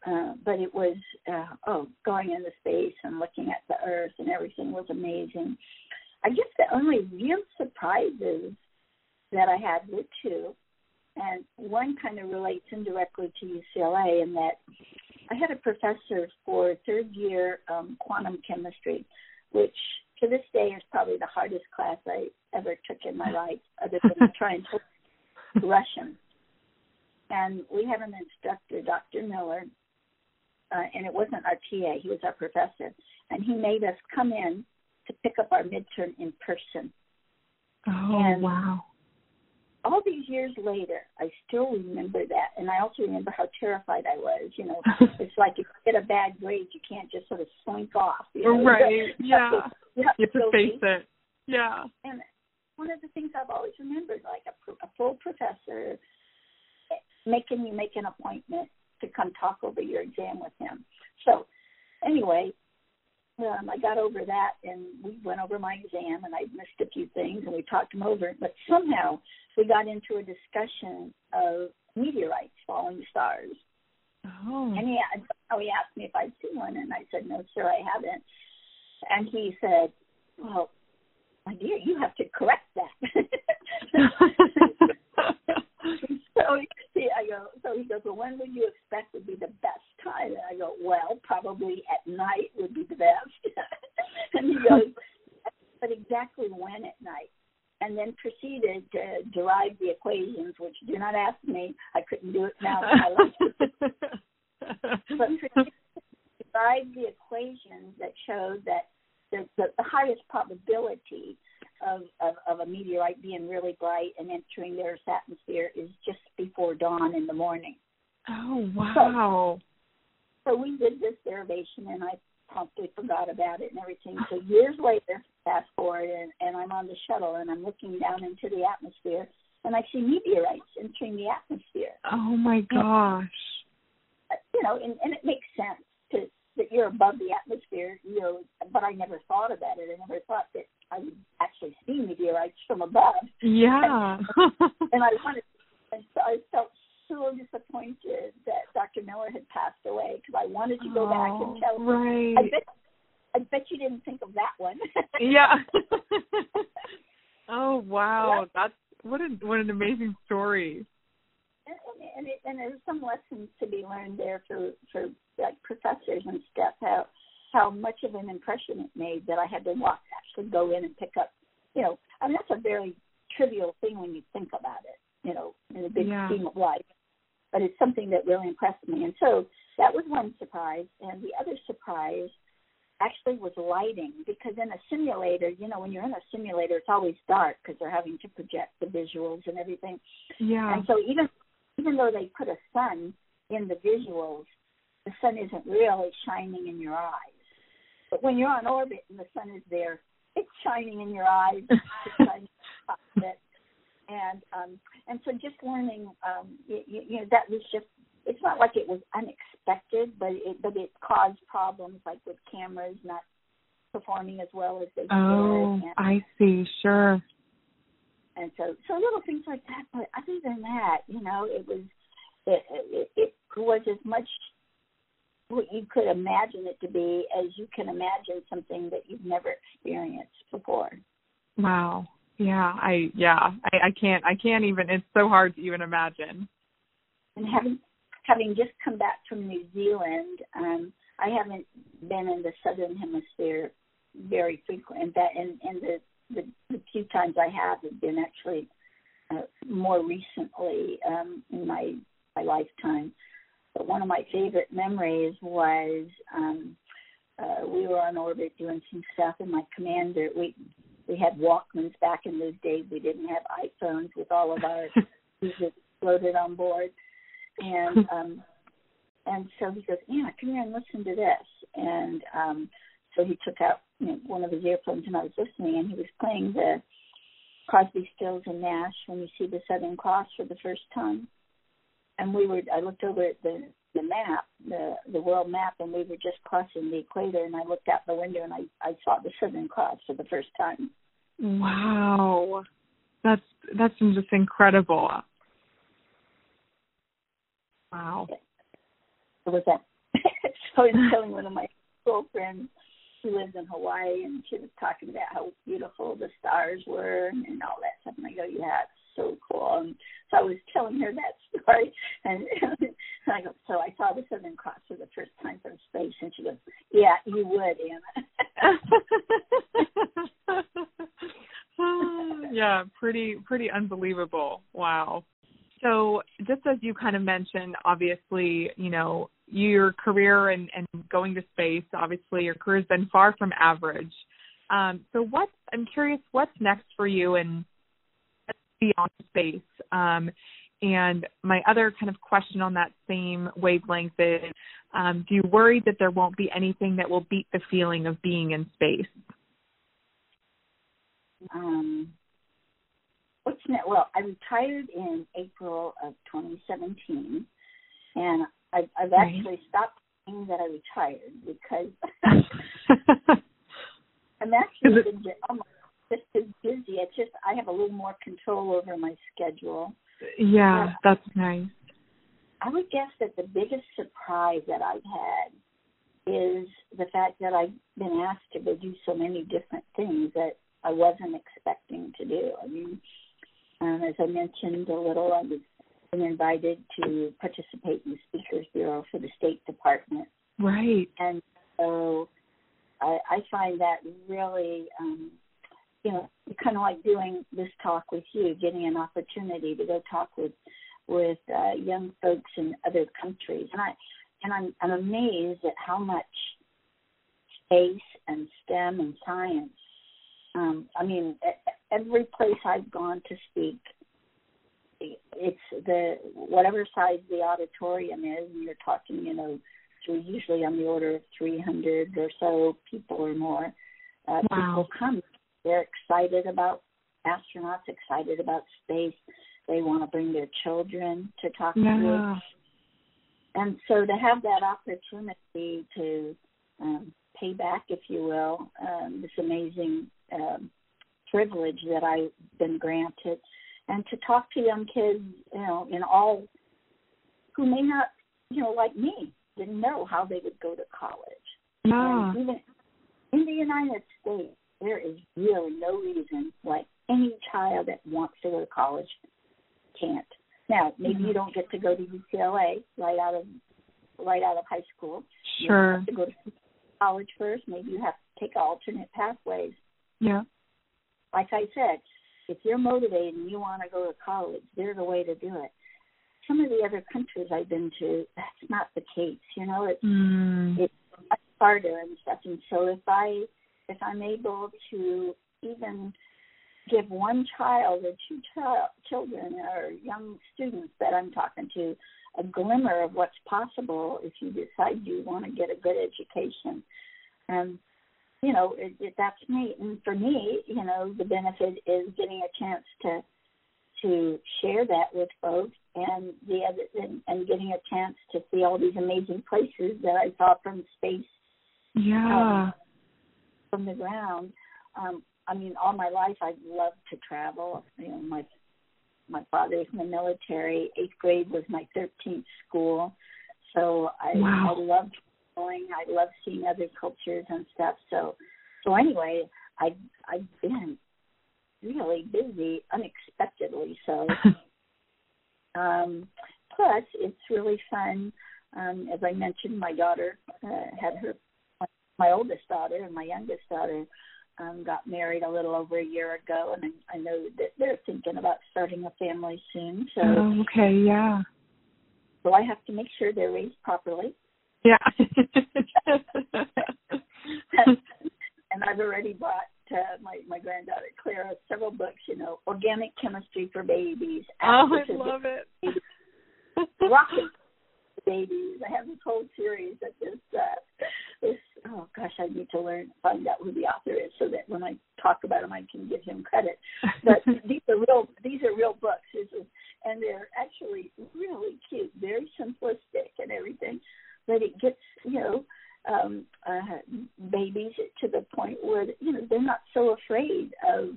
Uh, but it was uh, oh, going into space and looking at the Earth and everything was amazing. I guess the only real surprises that I had were two, and one kind of relates indirectly to UCLA in that I had a professor for third year um, quantum chemistry, which to this day is probably the hardest class I ever took in my life, other than trying to Russian. And we had an instructor, Dr. Miller, uh, and it wasn't our TA, he was our professor, and he made us come in to pick up our midterm in person. Oh and- wow. all these years later, I still remember that, and I also remember how terrified I was. You know, it's like if you get a bad grade, you can't just sort of slink off. You know? Right. You have Yeah. to- you have You have to face it. Yeah. And one of the things I've always remembered, like a, a full professor making you make an appointment to come talk over your exam with him. So, anyway, um, I got over that, and we went over my exam, and I missed a few things, and we talked them over. But somehow we got into a discussion of meteorites falling stars. Oh. And he, oh, he asked me if I'd seen one, and I said, no, sir, I haven't. And he said, well, my dear, you have to correct that. so he, I go, so he goes, well, when would you expect would be the best time? And I go, well, probably at night would be the best. and he goes, but exactly when at night? And then proceeded to derive the equations, which do not ask me. I couldn't do it now. But derived the equations that showed that the, the, the highest probability of, of, of a meteorite being really bright and entering the Earth's atmosphere is just before dawn in the morning. oh wow. So we did this derivation, and I promptly forgot about it and everything. So years later, fast forward, and, and I'm on the shuttle, and I'm looking down into the atmosphere, and I see meteorites entering the atmosphere. Oh my gosh. you know, and, and it makes sense to that you're above the atmosphere, you know, but I never thought about it. I never thought that I would actually see meteorites from above. Yeah. And I wanted, and so I felt so disappointed that Dr. Miller had passed away because I wanted to go back and Oh, tell. Right. I bet, I bet you didn't think of that one. yeah. oh wow. That's what a what an amazing story. And, it, and there's some lessons to be learned there for for like professors and stuff how how much of an impression it made that I had to walk actually go in and pick up you know I mean that's a very trivial thing when you think about it you know in the big Yeah. scheme of life but it's something that really impressed me and so that was one surprise and the other surprise actually was lighting because in a simulator you know when you're in a simulator it's always dark because they're having to project the visuals and everything Yeah. and so even even though they put a sun in the visuals, the sun isn't really shining in your eyes. But when you're on orbit and the sun is there, it's shining in your eyes. and um, and so just learning, um, you, you know, that was just. It's not like it was unexpected, but it but it caused problems like with cameras not performing as well as they should. Oh, and, I see. Sure. And so so little things like that. But other than that, you know, it was it, it, it was as much what you could imagine it to be as you can imagine something that you've never experienced before. Wow. Yeah, I yeah, I, I can't I can't even it's so hard to even imagine. And having having just come back from New Zealand, um, I haven't been in the southern hemisphere very frequent and that and, and the, the the few times I have have been actually uh, more recently um in my my lifetime. But one of my favorite memories was um, uh, we were on orbit doing some stuff, and my commander we we had Walkmans back in those days. We didn't have iPhones with all of our music loaded on board, and um, and so he goes, Anna, come here and listen to this. And um, so he took out you know, one of his earphones, and I was listening, and he was playing the Crosby, Stills, and Nash when you see the Southern Cross for the first time and we were I looked over at the the map, the the world map, and we were just crossing the equator. And I looked out the window and I I saw the Southern Cross for the first time. Wow, that's that's just incredible. Wow. So was that? so I was telling one of my girlfriends who lives in Hawaii, and she was talking about how beautiful the stars were and, and all that stuff. And I go, yeah, it's so cool. And so I was telling her that story, and, and I go, so I saw the Southern Cross for the first time from space, and she goes, yeah, you would, Anna. yeah, pretty pretty unbelievable. Wow. So just as you kind of mentioned, obviously, you know, your career and, and going to space, obviously your career has been far from average. Um, so what I'm curious, what's next for you and beyond space. Um, and my other kind of question on that same wavelength is um, do you worry that there won't be anything that will beat the feeling of being in space? Um, what's next? Well, I retired in April of 2017, and I've, I've right. actually stopped saying that I retired because I'm actually been almost oh just as busy. It's just I have a little more control over my schedule. Yeah, that's nice. I would guess that the biggest surprise that I've had is the fact that I've been asked to do so many different things that I wasn't expecting to do. I mean, um, as I mentioned a little, I was been invited to participate in the Speakers Bureau for the State Department. Right. And so I, I find that really um, you know, kind of like doing this talk with you, getting an opportunity to go talk with with uh, young folks in other countries, and I and I'm I'm amazed at how much space and STEM and science. Um, I mean, every place I've gone to speak, it's the whatever size the auditorium is, and you're talking, you know, to usually on the order of 300 or so people or more. Uh, wow. People come they're excited about astronauts, excited about space. They want to bring their children to talk yeah. to you. And so to have that opportunity to um, pay back, if you will, um, this amazing um, privilege that I've been granted, and to talk to young kids, you know, in all who may not, you know, like me, didn't know how they would go to college. Yeah. And even in the United States, there is really no reason why any child that wants to go to college can't. Now, maybe mm-hmm. you don't get to go to UCLA right out of right out of high school. Sure. You have to go to college first. Maybe you have to take alternate pathways. Yeah. Like I said, if you're motivated and you want to go to college, there's a way to do it. Some of the other countries I've been to, that's not the case. You know, it's mm. it's much harder and stuff. And so if I if I'm able to even give one child or two child, children or young students that I'm talking to a glimmer of what's possible if you decide you want to get a good education. And you know, it, it, that's me. And for me, you know, the benefit is getting a chance to to share that with folks, and the other and, and getting a chance to see all these amazing places that I saw from space. Yeah. Um, from the ground. Um, I mean, all my life I've loved to travel. You know, my my father's in the military. Eighth grade was my thirteenth school, so I wow. I loved traveling. I love seeing other cultures and stuff. So so anyway, I I've been really busy unexpectedly. So um, plus it's really fun. Um, as I mentioned, my daughter uh, had her my oldest daughter and my youngest daughter um, got married a little over a year ago, and I, I know that they're thinking about starting a family soon. So, oh, okay, yeah. So I have to make sure they're raised properly. Yeah. and I've already bought uh, my my granddaughter Clara several books. You know, organic chemistry for babies. Oh, I love it. Rocket babies. I have this whole series of this uh, this oh gosh, I need to learn find out who the author is so that when I talk about him I can give him credit. But these are real these are real books. This is, and they're actually really cute, very simplistic and everything. But it gets, you know, um uh babies to the point where you know they're not so afraid of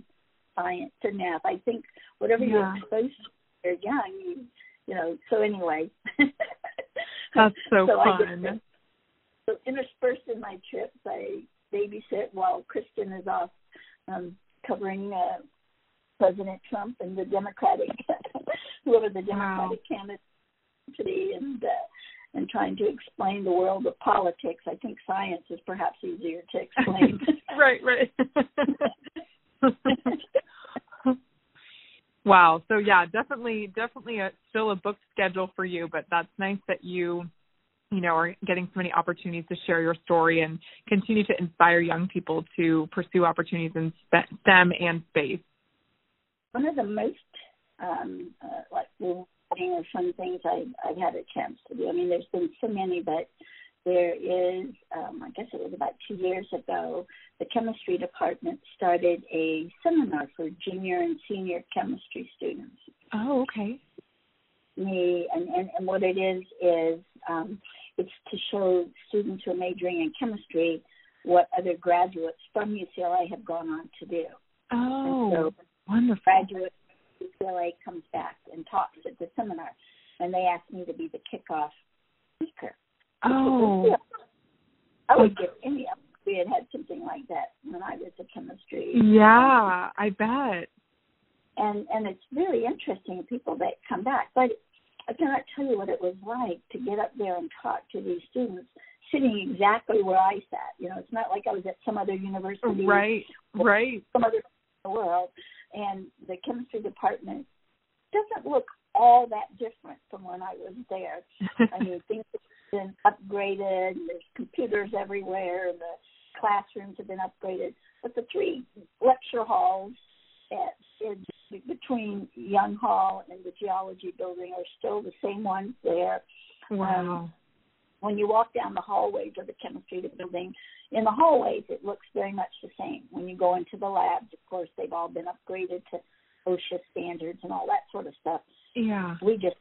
science and math. I think whatever yeah. you're exposed to they're young, you you know, so anyway. That's so, so fun. so interspersed in my trips, I babysit while Kristin is off um, covering uh, President Trump and the Democratic, whoever the Democratic wow. candidate to be, and uh, and trying to explain the world of politics. I think science is perhaps easier to explain. right, right. wow. So yeah, definitely, definitely a, still a book schedule for you, but that's nice that you you know, are getting so many opportunities to share your story and continue to inspire young people to pursue opportunities in STEM and space. One of the most um, uh, like rewarding or fun things I, I've had a chance to do. I mean, there's been so many, but there is, um, I guess it was about two years ago, the chemistry department started a seminar for junior and senior chemistry students. Oh, okay. Me and, and, and what it is is um, it's to show students who are majoring in chemistry what other graduates from UCLA have gone on to do. Oh, so wonderful. Graduate UCLA comes back and talks at the seminar, and they asked me to be the kickoff speaker. Oh. I would give any of we had had something like that when I was a chemistry. Yeah, I bet. And and it's really interesting people that come back, but I cannot tell you what it was like to get up there and talk to these students sitting exactly where I sat. You know, it's not like I was at some other university, right, right, some other the world, and the chemistry department doesn't look all that different from when I was there. I mean, things have been upgraded. There's computers everywhere, and the classrooms have been upgraded. But the three lecture halls at, in, between Young Hall and the Geology Building are still the same ones there. Wow. Um, when you walk down the hallways of the chemistry building, in the hallways it looks very much the same. When you go into the labs, of course, they've all been upgraded to OSHA standards and all that sort of stuff. Yeah. We just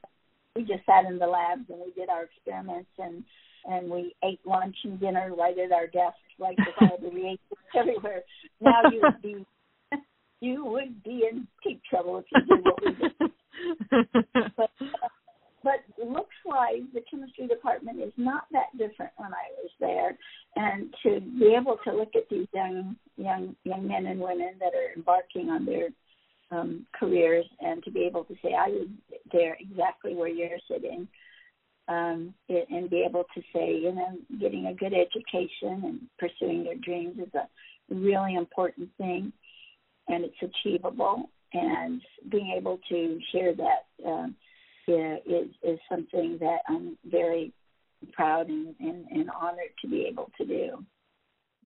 we just sat in the labs and we did our experiments and and we ate lunch and dinner right at our desks, right with all the reagents everywhere. Now you would be you would be in deep trouble if you did what we did. but, uh, but looks wise, the chemistry department is not that different when I was there, and to be able to look at these young young young men and women that are embarking on their um, careers, and to be able to say I was there exactly where you're sitting, um, it, and be able to say, you know, getting a good education and pursuing your dreams is a really important thing and it's achievable. And being able to share that um, is is something that I'm very proud and, and, and honored to be able to do.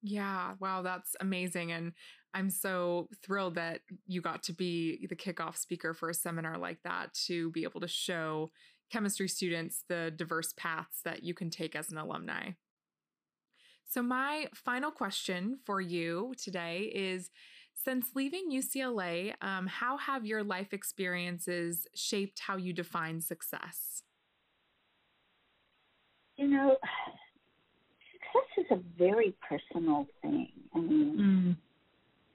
Yeah, wow, that's amazing. And I'm so thrilled that you got to be the kickoff speaker for a seminar like that to be able to show chemistry students the diverse paths that you can take as an alumni. So, my final question for you today is since leaving UCLA, um, how have your life experiences shaped how you define success? You know, success is a very personal thing. I mean, mm.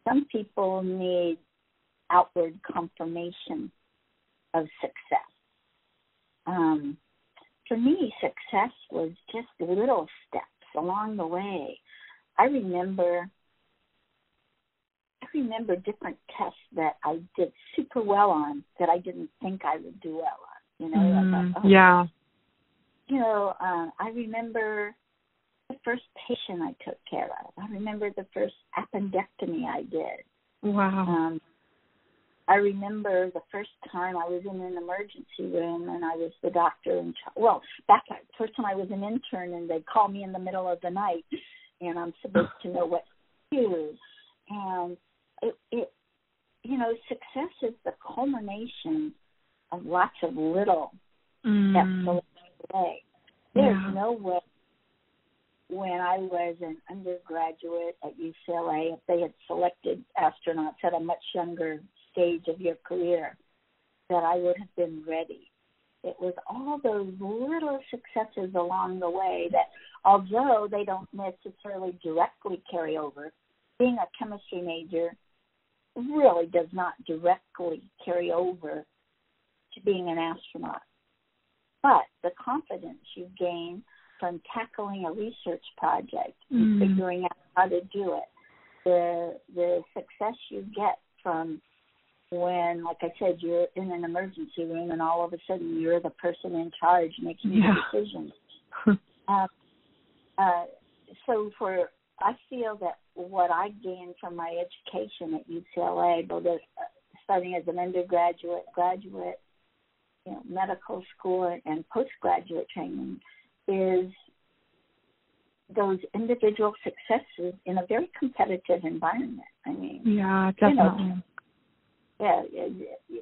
some people need outward confirmation of success. Um, for me, success was just little steps along the way. I remember remember different tests that I did super well on that I didn't think I would do well on. You know, mm, thought, oh, yeah. You know, uh, I remember the first patient I took care of. I remember the first appendectomy I did. Wow. Um, I remember the first time I was in an emergency room and I was the doctor in charge. Well, back the first time I was an intern and they called me in the middle of the night and I'm supposed to know what to do. And it, it, you know, success is the culmination of lots of little mm. steps along the way. There's yeah. no way when I was an undergraduate at UCLA, if they had selected astronauts at a much younger stage of your career that I would have been ready. It was all those little successes along the way that, although they don't necessarily directly carry over, being a chemistry major really does not directly carry over to being an astronaut. But the confidence you gain from tackling a research project and mm. figuring out how to do it, the the success you get from when, like I said, you're in an emergency room and all of a sudden you're the person in charge making yeah. the decisions. uh, uh, so for I feel that what I gained from my education at UCLA, both as, uh, starting as an undergraduate, graduate, you know, medical school, and postgraduate training, is those individual successes in a very competitive environment. I mean, yeah, definitely. You know, yeah,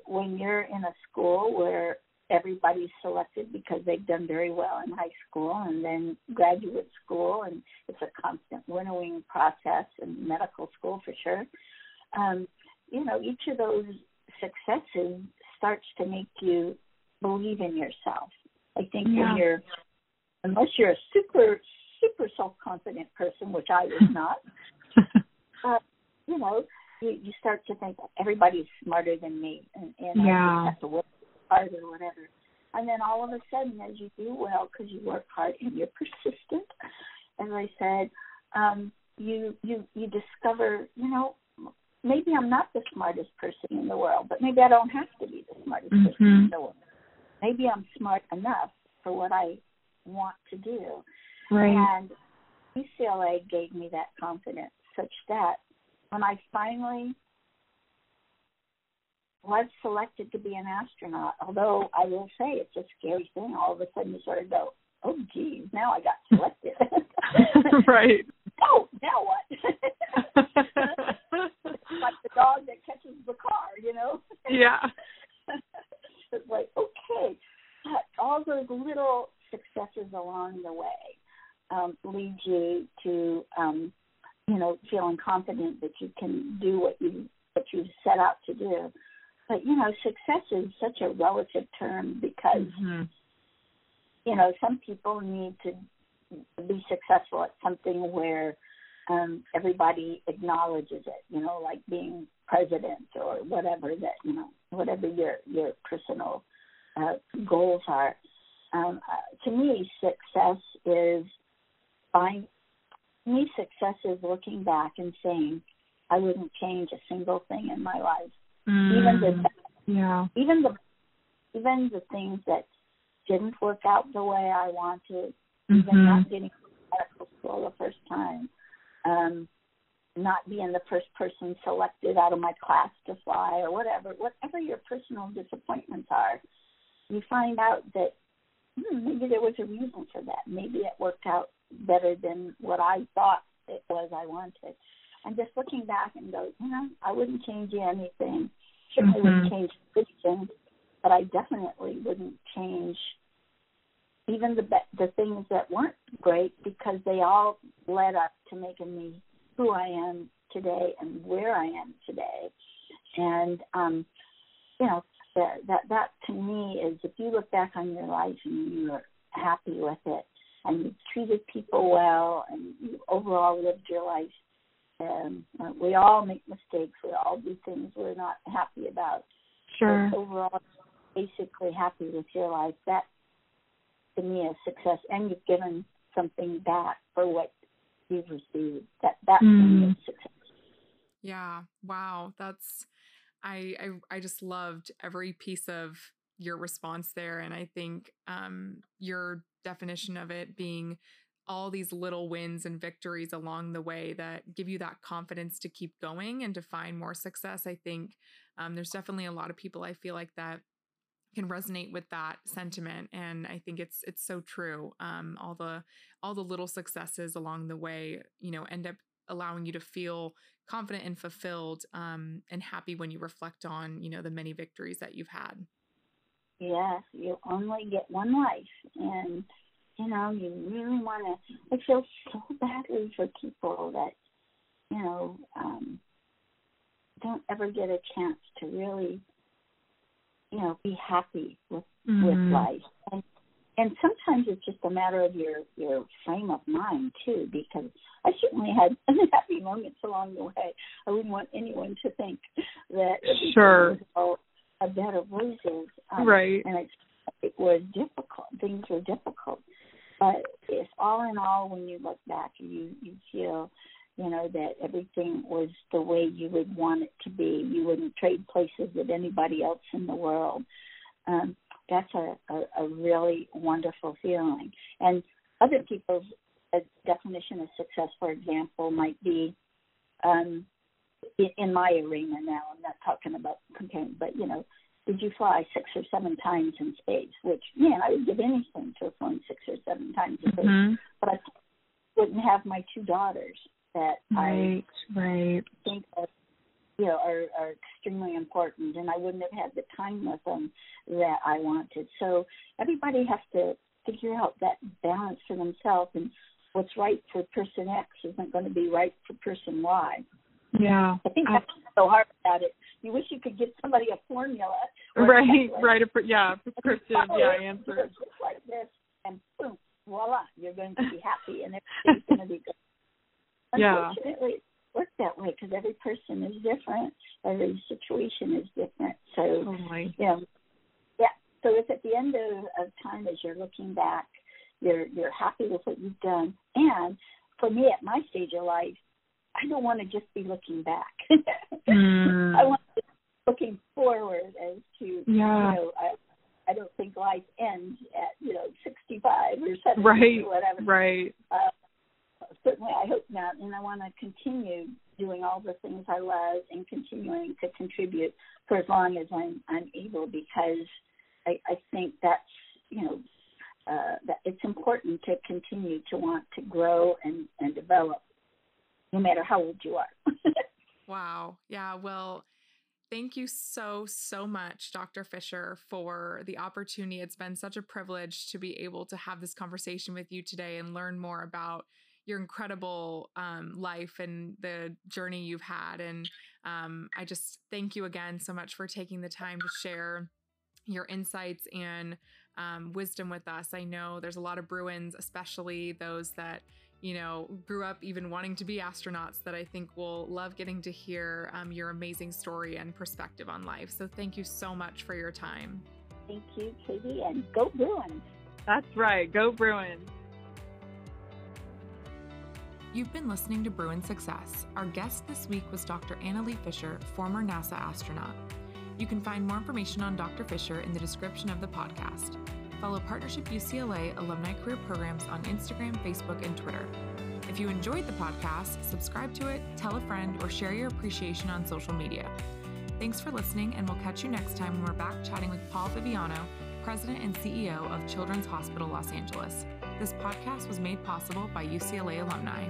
when you're in a school where everybody's selected because they've done very well in high school and then graduate school and it's a constant winnowing process and medical school for sure um, you know each of those successes starts to make you believe in yourself i think yeah. when you're unless you're a super super self confident person which i was not uh, you know you, you start to think everybody's smarter than me, and, and yeah. I just have to work hard or whatever. And then all of a sudden, as you do well because you work hard and you're persistent, as I said, um, you you you discover, you know, maybe I'm not the smartest person in the world, but maybe I don't have to be the smartest mm-hmm. person in the world. Maybe I'm smart enough for what I want to do. Right. And UCLA gave me that confidence such that when I finally was selected to be an astronaut, although I will say it's a scary thing. All of a sudden you sort of go, oh, geez, now I got selected. right. oh, now what? like the dog that catches the car, you know? Yeah. it's like, okay, But all those little successes along the way um, lead you to um, you know, feeling confident that you can do what you what you set out to do. But you know, success is such a relative term because mm-hmm. you know some people need to be successful at something where um, everybody acknowledges it. You know, like being president or whatever that you know, whatever your your personal uh, goals are. Um, uh, to me, success is find me, success is looking back and saying, I wouldn't change a single thing in my life. Mm, even the yeah. even the even the things that didn't work out the way I wanted, mm-hmm. even not getting medical school the first time, um, not being the first person selected out of my class to fly or whatever, whatever your personal disappointments are, you find out that hmm, maybe there was a reason for that. Maybe it worked out better than what I thought it was I wanted. And just looking back and go, you know, I wouldn't change anything. Certainly mm-hmm. wouldn't change position. but I definitely wouldn't change even the the things that weren't great because they all led up to making me who I am today and where I am today. And um, you know, that that that to me is if you look back on your life and you're happy with it and you treated people well and you overall lived your life um, we all make mistakes. We all do things we're not happy about. Sure. But overall basically happy with your life. That to me is success. And you've given something back for what you've received. That that mm. is success. Yeah. Wow. That's I, I I just loved every piece of your response there, and I think um, your definition of it being all these little wins and victories along the way that give you that confidence to keep going and to find more success. I think um, there's definitely a lot of people I feel like that can resonate with that sentiment and i think it's it's so true um, all the all the little successes along the way you know end up allowing you to feel confident and fulfilled um, and happy when you reflect on you know the many victories that you've had yes you only get one life and you know you really want to i feel so badly for people that you know um don't ever get a chance to really you know be happy with mm-hmm. with life. And and sometimes it's just a matter of your your frame of mind too because i certainly had happy moments along the way. I wouldn't want anyone to think that sure. a bed of roses um, right. and it it was difficult things were difficult but if all in all when you look back you you feel you know that everything was the way you would want it to be you wouldn't trade places with anybody else in the world um that's a, a, a really wonderful feeling. And other people's uh, definition of success, for example, might be um, in, in my arena now. I'm not talking about comparing, but you know, did you fly six or seven times in space? Which, man, I would give anything to have flown six or seven times in space. Mm-hmm. But I wouldn't have my two daughters that right, I right. think of you know are, are extremely important and i wouldn't have had the time with them that i wanted so everybody has to figure out that balance for themselves and what's right for person x isn't going to be right for person y yeah i think that's I, so hard about it you wish you could give somebody a formula right right a, yeah prescriptive yeah answer just like this and boom voila you're going to be happy and everything's going to be good yeah. Unfortunately, work that way because every person is different, every situation is different. So, totally. you know, yeah. So if at the end of, of time, as you're looking back, you're you're happy with what you've done, and for me at my stage of life, I don't want to just be looking back. mm. I want to be looking forward as to yeah. you know. I, I don't think life ends at you know 65 or 70 right, or whatever. Right. Uh, certainly I hope not. And I want to continue doing all the things I love and continuing to contribute for as long as I'm I'm able because I, I think that's you know uh, that it's important to continue to want to grow and, and develop no matter how old you are. wow. Yeah. Well, thank you so, so much, Dr. Fisher, for the opportunity. It's been such a privilege to be able to have this conversation with you today and learn more about your incredible um, life and the journey you've had. And um, I just thank you again so much for taking the time to share your insights and um, wisdom with us. I know there's a lot of Bruins, especially those that you know grew up even wanting to be astronauts, that I think will love getting to hear um, your amazing story and perspective on life. So thank you so much for your time. Thank you, Katie, and go Bruins. That's right. Go Bruins. You've been listening to Bruin Success. Our guest this week was Dr. Anna Lee Fisher, former NASA astronaut. You can find more information on Dr. Fisher in the description of the podcast. Follow Partnership UCLA alumni career programs on Instagram, Facebook, and Twitter. If you enjoyed the podcast, subscribe to it, tell a friend, or share your appreciation on social media. Thanks for listening, and we'll catch you next time when we're back chatting with Paul Viviano, President and CEO of Children's Hospital Los Angeles. This podcast was made possible by UCLA alumni.